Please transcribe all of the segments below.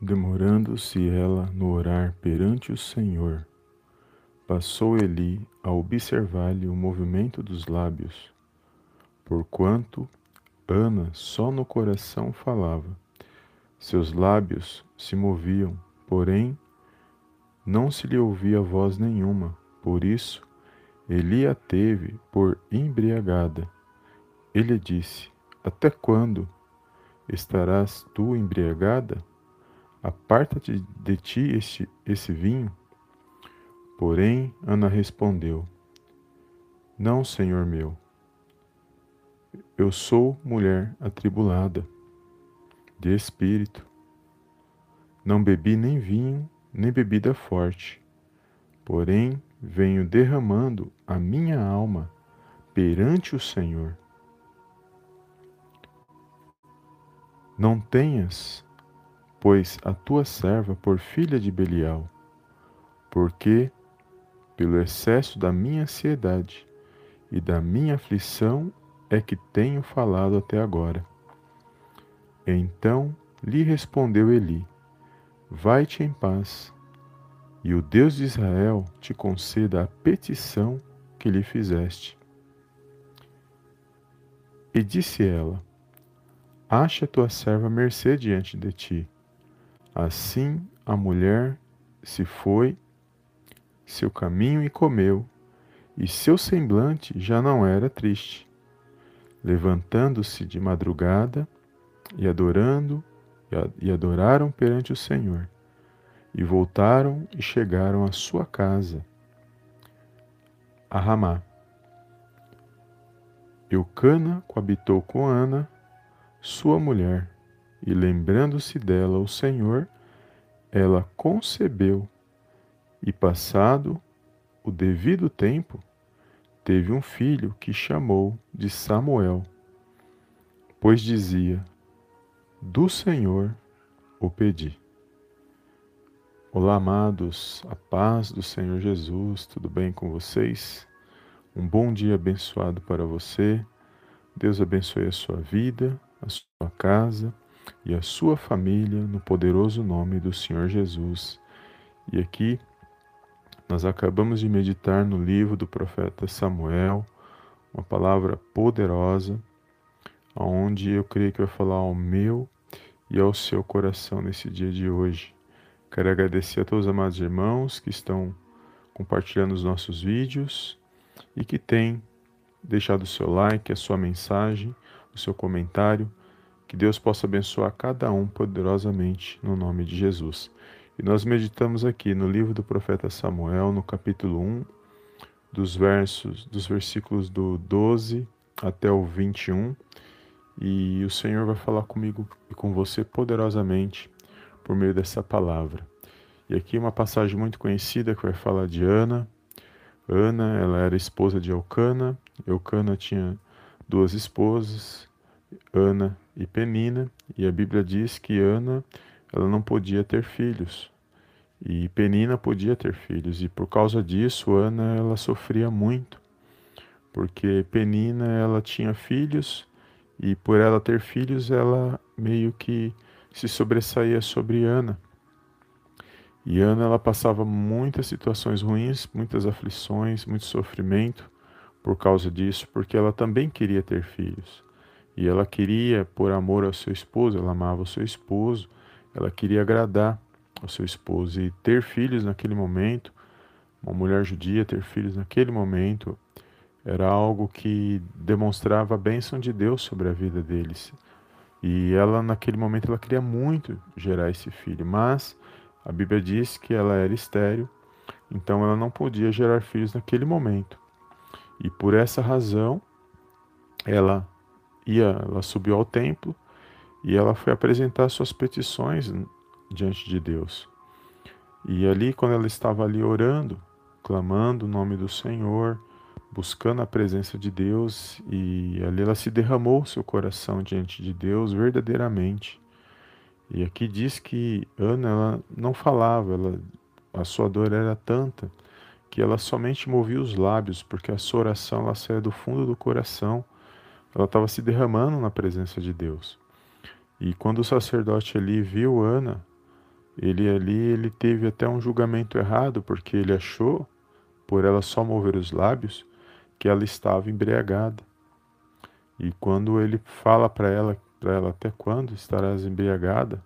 Demorando-se ela no orar perante o Senhor, passou Eli a observar-lhe o movimento dos lábios, porquanto Ana só no coração falava. Seus lábios se moviam, porém não se lhe ouvia voz nenhuma. Por isso, Eli a teve por embriagada. Ele disse: Até quando estarás tu embriagada? Aparta-te de ti este, esse vinho. Porém, Ana respondeu: Não, senhor meu. Eu sou mulher atribulada, de espírito. Não bebi nem vinho, nem bebida forte. Porém, venho derramando a minha alma perante o Senhor. Não tenhas pois a tua serva por filha de Belial, porque, pelo excesso da minha ansiedade e da minha aflição, é que tenho falado até agora. Então lhe respondeu Eli: Vai-te em paz, e o Deus de Israel te conceda a petição que lhe fizeste. E disse ela: Acha tua serva mercê diante de ti Assim a mulher se foi seu caminho e comeu, e seu semblante já não era triste. Levantando-se de madrugada e adorando, e adoraram perante o Senhor, e voltaram e chegaram à sua casa, a Ramá. Eucana coabitou com Ana, sua mulher, e lembrando-se dela o Senhor, ela concebeu e, passado o devido tempo, teve um filho que chamou de Samuel, pois dizia: Do Senhor o pedi. Olá, amados, a paz do Senhor Jesus, tudo bem com vocês? Um bom dia abençoado para você. Deus abençoe a sua vida, a sua casa e a sua família no poderoso nome do Senhor Jesus. E aqui nós acabamos de meditar no livro do profeta Samuel, uma palavra poderosa, onde eu creio que vai falar ao meu e ao seu coração nesse dia de hoje. Quero agradecer a todos os amados irmãos que estão compartilhando os nossos vídeos e que têm deixado o seu like, a sua mensagem, o seu comentário que Deus possa abençoar cada um poderosamente no nome de Jesus. E nós meditamos aqui no livro do profeta Samuel, no capítulo 1, dos versos, dos versículos do 12 até o 21, e o Senhor vai falar comigo e com você poderosamente por meio dessa palavra. E aqui uma passagem muito conhecida que vai falar de Ana. Ana, ela era esposa de Eucana. Eucana tinha duas esposas, Ana e Penina, e a Bíblia diz que Ana ela não podia ter filhos e Penina podia ter filhos e por causa disso Ana ela sofria muito porque Penina ela tinha filhos e por ela ter filhos ela meio que se sobressaía sobre Ana. E Ana ela passava muitas situações ruins muitas aflições muito sofrimento por causa disso porque ela também queria ter filhos e ela queria, por amor ao seu esposo, ela amava o seu esposo, ela queria agradar ao seu esposo e ter filhos naquele momento, uma mulher judia ter filhos naquele momento, era algo que demonstrava a bênção de Deus sobre a vida deles. E ela, naquele momento, ela queria muito gerar esse filho, mas a Bíblia diz que ela era estéril, então ela não podia gerar filhos naquele momento. E por essa razão, ela ia, ela subiu ao templo e ela foi apresentar suas petições diante de Deus. E ali, quando ela estava ali orando, clamando o nome do Senhor, buscando a presença de Deus, e ali ela se derramou seu coração diante de Deus verdadeiramente. E aqui diz que Ana ela não falava, ela, a sua dor era tanta que ela somente movia os lábios, porque a sua oração ela saía do fundo do coração ela estava se derramando na presença de Deus. E quando o sacerdote ali viu Ana ele ali ele teve até um julgamento errado, porque ele achou, por ela só mover os lábios, que ela estava embriagada. E quando ele fala para ela, para ela até quando estarás embriagada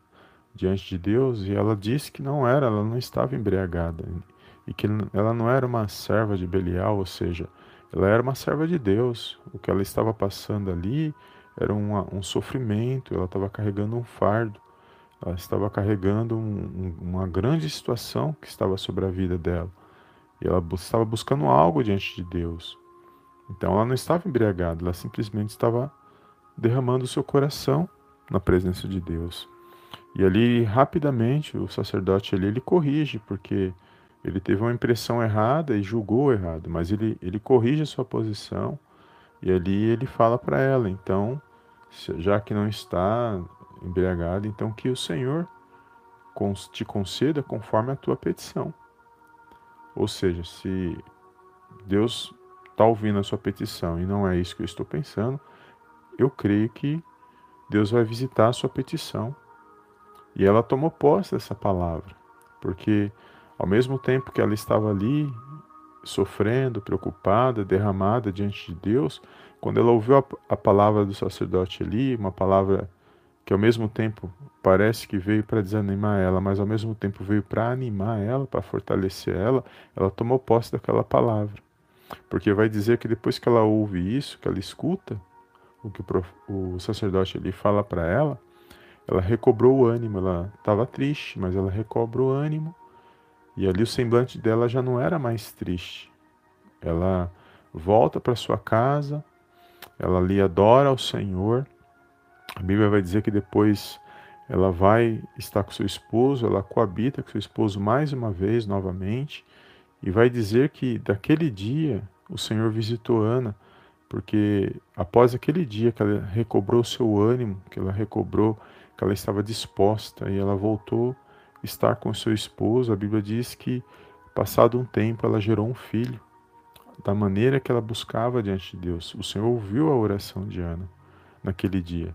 diante de Deus, e ela disse que não era, ela não estava embriagada, e que ela não era uma serva de Belial, ou seja, ela era uma serva de Deus. O que ela estava passando ali era uma, um sofrimento, ela estava carregando um fardo. Ela estava carregando um, uma grande situação que estava sobre a vida dela. E ela estava buscando algo diante de Deus. Então ela não estava embriagada, ela simplesmente estava derramando o seu coração na presença de Deus. E ali rapidamente o sacerdote ali ele corrige, porque ele teve uma impressão errada e julgou errado, mas ele, ele corrige a sua posição e ali ele fala para ela, então, já que não está embriagado, então que o Senhor te conceda conforme a tua petição. Ou seja, se Deus está ouvindo a sua petição e não é isso que eu estou pensando, eu creio que Deus vai visitar a sua petição. E ela tomou posse dessa palavra, porque ao mesmo tempo que ela estava ali sofrendo, preocupada, derramada diante de Deus, quando ela ouviu a, a palavra do sacerdote ali, uma palavra que ao mesmo tempo parece que veio para desanimar ela, mas ao mesmo tempo veio para animar ela, para fortalecer ela, ela tomou posse daquela palavra. Porque vai dizer que depois que ela ouve isso, que ela escuta o que o, sacerdote ali fala para ela, ela recobrou o ânimo, ela estava triste, mas ela recobrou o ânimo, e ali o semblante dela já não era mais triste. Ela volta para sua casa, ela ali adora ao Senhor, a Bíblia vai dizer que depois ela vai estar com seu esposo, ela coabita com seu esposo mais uma vez, novamente, e vai dizer que daquele dia o Senhor visitou Ana, porque após aquele dia que ela recobrou seu ânimo, que ela recobrou, que ela estava disposta e ela voltou estar com seu esposo, a Bíblia diz que passado um tempo ela gerou um filho, da maneira que ela buscava diante de Deus. O Senhor ouviu a oração de Ana naquele dia.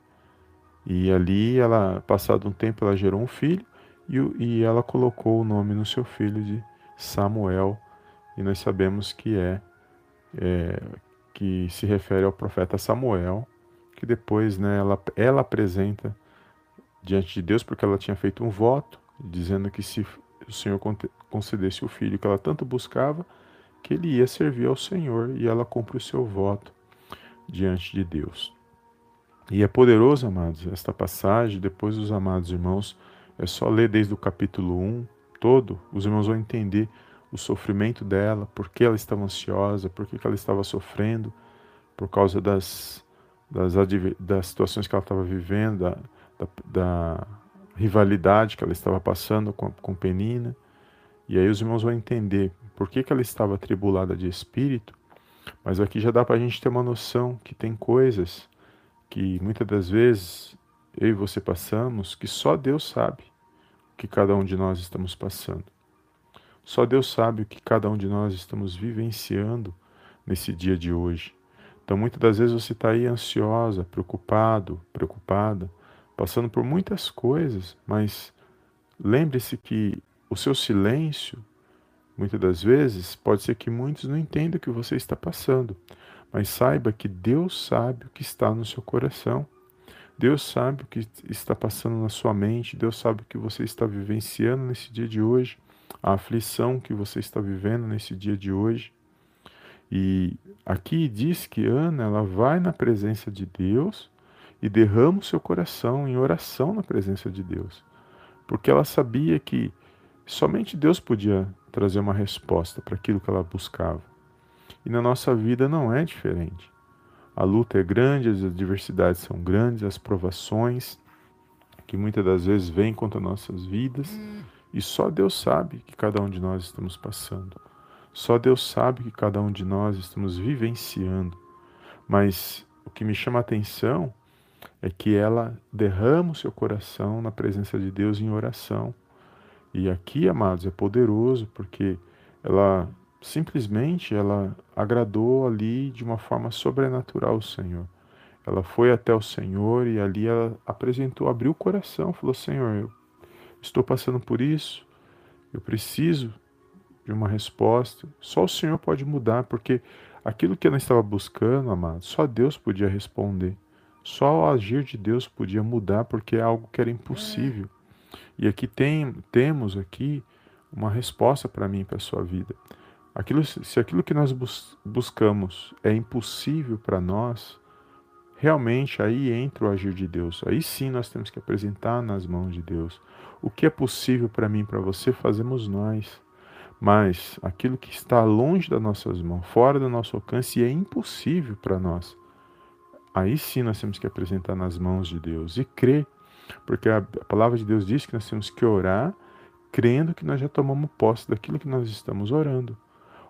E ali, ela, passado um tempo, ela gerou um filho e, e ela colocou o nome no seu filho de Samuel. E nós sabemos que é, é que se refere ao profeta Samuel, que depois né, ela, ela apresenta diante de Deus, porque ela tinha feito um voto, dizendo que se o Senhor concedesse o filho que ela tanto buscava, que ele ia servir ao Senhor, e ela cumpre o seu voto diante de Deus. E é poderoso, amados, esta passagem. Depois, os amados irmãos, é só ler desde o capítulo 1 todo, os irmãos vão entender o sofrimento dela, por que ela estava ansiosa, por que ela estava sofrendo, por causa das, das, das situações que ela estava vivendo, da, da, da, rivalidade que ela estava passando com, com Penina. E aí os irmãos vão entender por que, que ela estava atribulada de espírito, mas aqui já dá para a gente ter uma noção que tem coisas que muitas das vezes eu e você passamos que só Deus sabe o que cada um de nós estamos passando. Só Deus sabe o que cada um de nós estamos vivenciando nesse dia de hoje. Então, muitas das vezes você está aí ansiosa, preocupado, preocupada, passando por muitas coisas, mas lembre-se que o seu silêncio, muitas das vezes, pode ser que muitos não entendam o que você está passando, mas saiba que Deus sabe o que está no seu coração. Deus sabe o que está passando na sua mente, Deus sabe o que você está vivenciando nesse dia de hoje, a aflição que você está vivendo nesse dia de hoje. E aqui diz que Ana, ela vai na presença de Deus e derrama o seu coração em oração na presença de Deus, porque ela sabia que somente Deus podia trazer uma resposta para aquilo que ela buscava. E na nossa vida não é diferente. A luta é grande, as adversidades são grandes, as provações que muitas das vezes vêm contra nossas vidas, e só Deus sabe que cada um de nós estamos passando. Só Deus sabe que cada um de nós estamos vivenciando. Mas o que me chama a atenção é que ela derrama o seu coração na presença de Deus em oração. E aqui, amados, é poderoso porque ela simplesmente ela agradou ali de uma forma sobrenatural o Senhor. Ela foi até o Senhor e ali ela apresentou, abriu o coração, falou: Senhor, eu, estou passando por isso, eu preciso de uma resposta. Só o Senhor pode mudar, porque aquilo que não estava buscando, amado, só Deus podia responder. Só o agir de Deus podia mudar, porque é algo que era impossível. E aqui tem, temos aqui uma resposta para mim, para a sua vida. Aquilo, se aquilo que nós bus buscamos é impossível para nós, realmente aí entra o agir de Deus. Aí sim nós temos que apresentar nas mãos de Deus. O que é possível para mim, para você, fazemos nós. Mas aquilo que está longe das nossas mãos, fora do nosso alcance, é impossível para nós, aí sim nós temos que apresentar nas mãos de Deus e crer, porque a palavra de Deus diz que nós temos que orar crendo que nós já tomamos posse daquilo que nós estamos orando.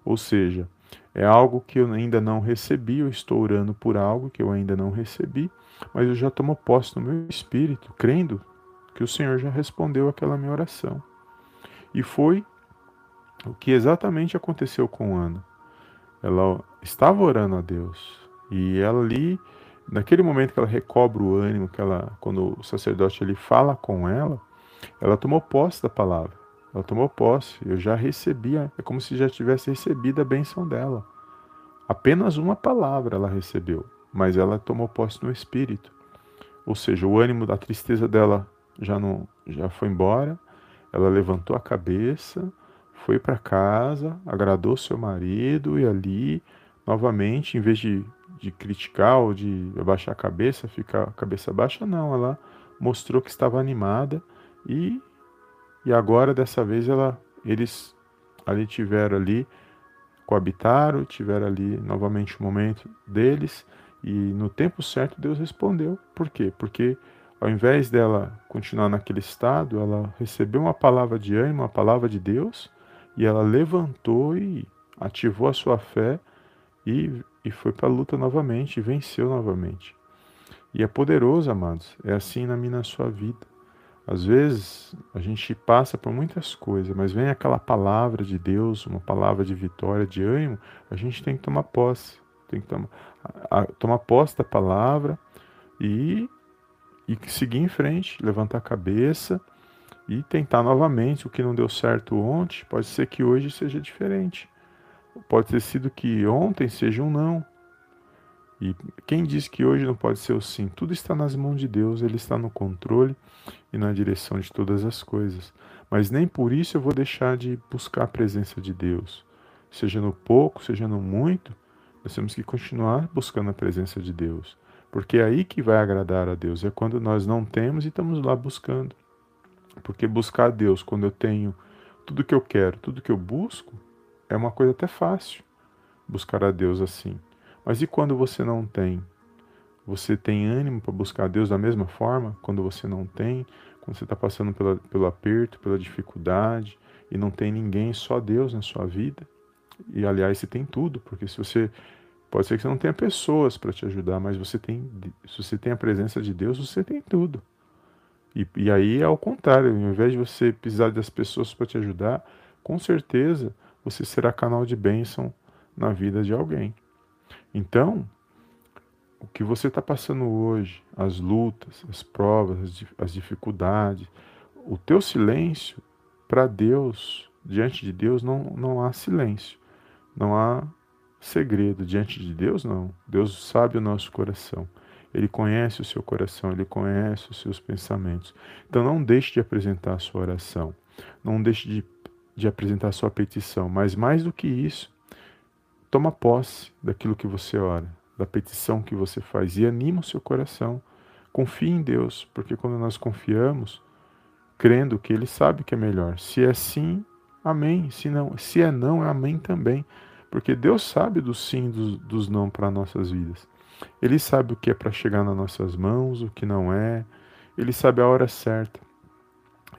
Ou seja, é algo que eu ainda não recebi, eu estou orando por algo que eu ainda não recebi, mas eu já tomo posse no meu espírito, crendo que o Senhor já respondeu aquela minha oração. E foi o que exatamente aconteceu com Ana. Ela estava orando a Deus e ela ali, naquele momento que ela recobra o ânimo, que ela, quando o sacerdote ali fala com ela, ela tomou posse da palavra. Ela tomou posse. Eu já recebia, é como se já tivesse recebido a benção dela. Apenas uma palavra ela recebeu, mas ela tomou posse no espírito. Ou seja, o ânimo da tristeza dela já não já foi embora. Ela levantou a cabeça, foi para casa, agradou seu marido e ali novamente, em vez de, de criticar ou de abaixar a cabeça, ficar a cabeça baixa, não, ela mostrou que estava animada e, e agora, dessa vez, ela, eles ali tiveram ali, coabitaram, tiveram ali novamente o momento deles, e no tempo certo Deus respondeu. Por quê? Porque ao invés dela continuar naquele estado, ela recebeu uma palavra de ânimo, uma palavra de Deus, e ela levantou e ativou a sua fé e, e foi para a luta novamente, venceu novamente. E é poderoso, amados, é assim na minha na sua vida. Às vezes a gente passa por muitas coisas, mas vem aquela palavra de Deus, uma palavra de vitória, de ânimo, a gente tem que tomar posse, tem que tomar, a, tomar posse da palavra e, e seguir em frente, levantar a cabeça e tentar novamente. O que não deu certo ontem, pode ser que hoje seja diferente. Pode ter sido que ontem seja um não, e quem diz que hoje não pode ser o sim? Tudo está nas mãos de Deus, Ele está no controle e na direção de todas as coisas. Mas nem por isso eu vou deixar de buscar a presença de Deus. Seja no pouco, seja no muito, nós temos que continuar buscando a presença de Deus. Porque é aí que vai agradar a Deus, é quando nós não temos e estamos lá buscando. Porque buscar a Deus quando eu tenho tudo que eu quero, tudo que eu busco, é uma coisa até fácil. Buscar a Deus assim. Mas e quando você não tem? Você tem ânimo para buscar Deus da mesma forma? Quando você não tem, quando você está passando pela, pelo aperto, pela dificuldade e não tem ninguém, só Deus na sua vida? E aliás, você tem tudo, porque se você pode ser que você não tenha pessoas para te ajudar, mas você tem, se você tem a presença de Deus, você tem tudo. E, e aí é ao contrário, ao invés de você precisar das pessoas para te ajudar, com certeza você será canal de bênção na vida de alguém. Então, o que você está passando hoje, as lutas, as provas, as dificuldades, o teu silêncio, para Deus, diante de Deus, não, não há silêncio, não há segredo. Diante de Deus, não. Deus sabe o nosso coração. Ele conhece o seu coração, ele conhece os seus pensamentos. Então não deixe de apresentar a sua oração, não deixe de, de apresentar sua petição, mas mais do que isso, Toma posse daquilo que você ora, da petição que você faz e anima o seu coração. Confie em Deus, porque quando nós confiamos, crendo que Ele sabe que é melhor. Se é sim, amém. Se, não, se é não, é amém também. Porque Deus sabe do sim e dos, dos não para nossas vidas. Ele sabe o que é para chegar nas nossas mãos, o que não é. Ele sabe a hora certa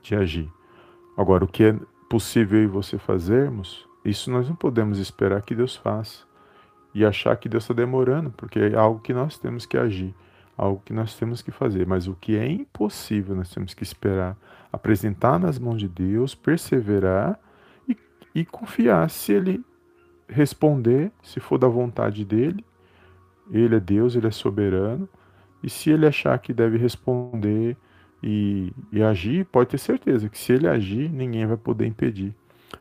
de agir. Agora, o que é possível eu e você fazermos, isso nós não podemos esperar que Deus faça e achar que Deus está demorando, porque é algo que nós temos que agir, algo que nós temos que fazer. Mas o que é impossível, nós temos que esperar, apresentar nas mãos de Deus, perseverar e, e confiar. Se Ele responder, se for da vontade dele, Ele é Deus, Ele é soberano. E se Ele achar que deve responder e, e agir, pode ter certeza que se ele agir, ninguém vai poder impedir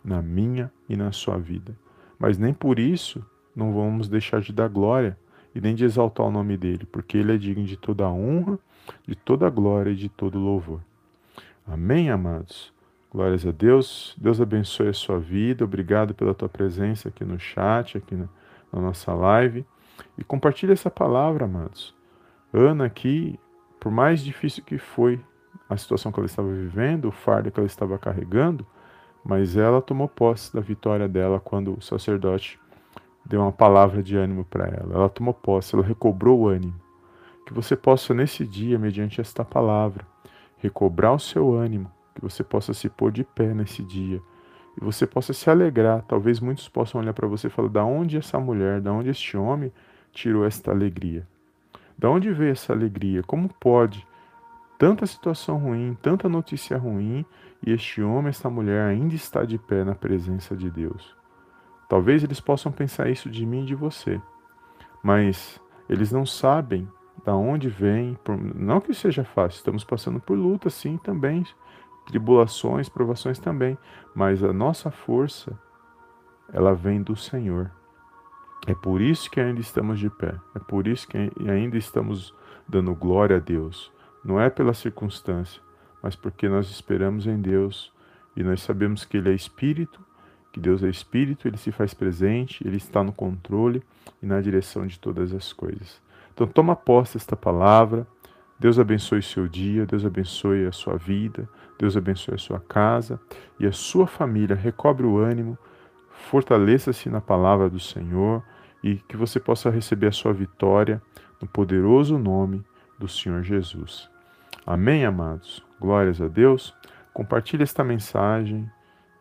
na minha e na sua vida. Mas nem por isso não vamos deixar de dar glória e nem de exaltar o nome dele, porque ele é digno de toda a honra, de toda a glória e de todo louvor. Amém, amados? Glórias a Deus. Deus abençoe a sua vida. Obrigado pela tua presença aqui no chat, aqui na, na nossa live. E compartilhe essa palavra, amados. Ana aqui, por mais difícil que foi a situação que ela estava vivendo, o fardo que ela estava carregando, mas ela tomou posse da vitória dela quando o sacerdote deu uma palavra de ânimo para ela. Ela tomou posse, ela recobrou o ânimo. Que você possa, nesse dia, mediante esta palavra, recobrar o seu ânimo, que você possa se pôr de pé nesse dia e você possa se alegrar. Talvez muitos possam olhar para você e falar: da onde essa mulher, da onde este homem tirou esta alegria? Da onde veio essa alegria? Como pode tanta situação ruim, tanta notícia ruim e este homem, esta mulher ainda está de pé na presença de Deus? Talvez eles possam pensar isso de mim e de você, mas eles não sabem da onde vem, não que seja fácil, estamos passando por luta sim também, tribulações, provações também, mas a nossa força ela vem do Senhor. É por isso que ainda estamos de pé, é por isso que ainda estamos dando glória a Deus. Não é pela circunstância, mas porque nós esperamos em Deus e nós sabemos que Ele é Espírito, que Deus é Espírito, Ele se faz presente, Ele está no controle e na direção de todas as coisas. Então toma posse desta palavra. Deus abençoe seu dia, Deus abençoe a sua vida, Deus abençoe a sua casa e a sua família. Recobre o ânimo, fortaleça-se na palavra do Senhor e que você possa receber a sua vitória no poderoso nome do Senhor Jesus. Amém, amados? Glórias a Deus. Compartilhe esta mensagem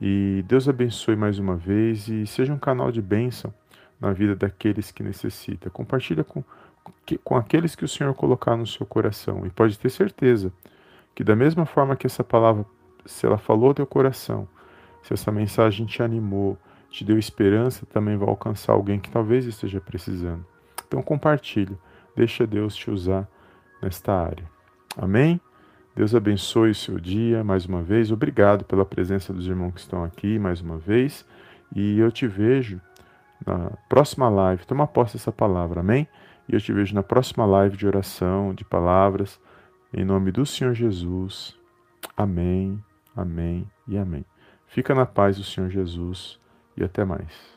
e Deus abençoe mais uma vez e seja um canal de bênção na vida daqueles que necessitam. Compartilha com com aqueles que o Senhor colocar no seu coração. E pode ter certeza que, da mesma forma que essa palavra, se ela falou teu coração, se essa mensagem te animou, te deu esperança, também vai alcançar alguém que talvez esteja precisando. Então compartilhe, deixa Deus te usar nesta área. Amém? Deus abençoe o seu dia mais uma vez. Obrigado pela presença dos irmãos que estão aqui mais uma vez. E eu te vejo na próxima live. Toma posse dessa palavra. Amém? E eu te vejo na próxima live de oração, de palavras. Em nome do Senhor Jesus. Amém, amém e amém. Fica na paz do Senhor Jesus e até mais.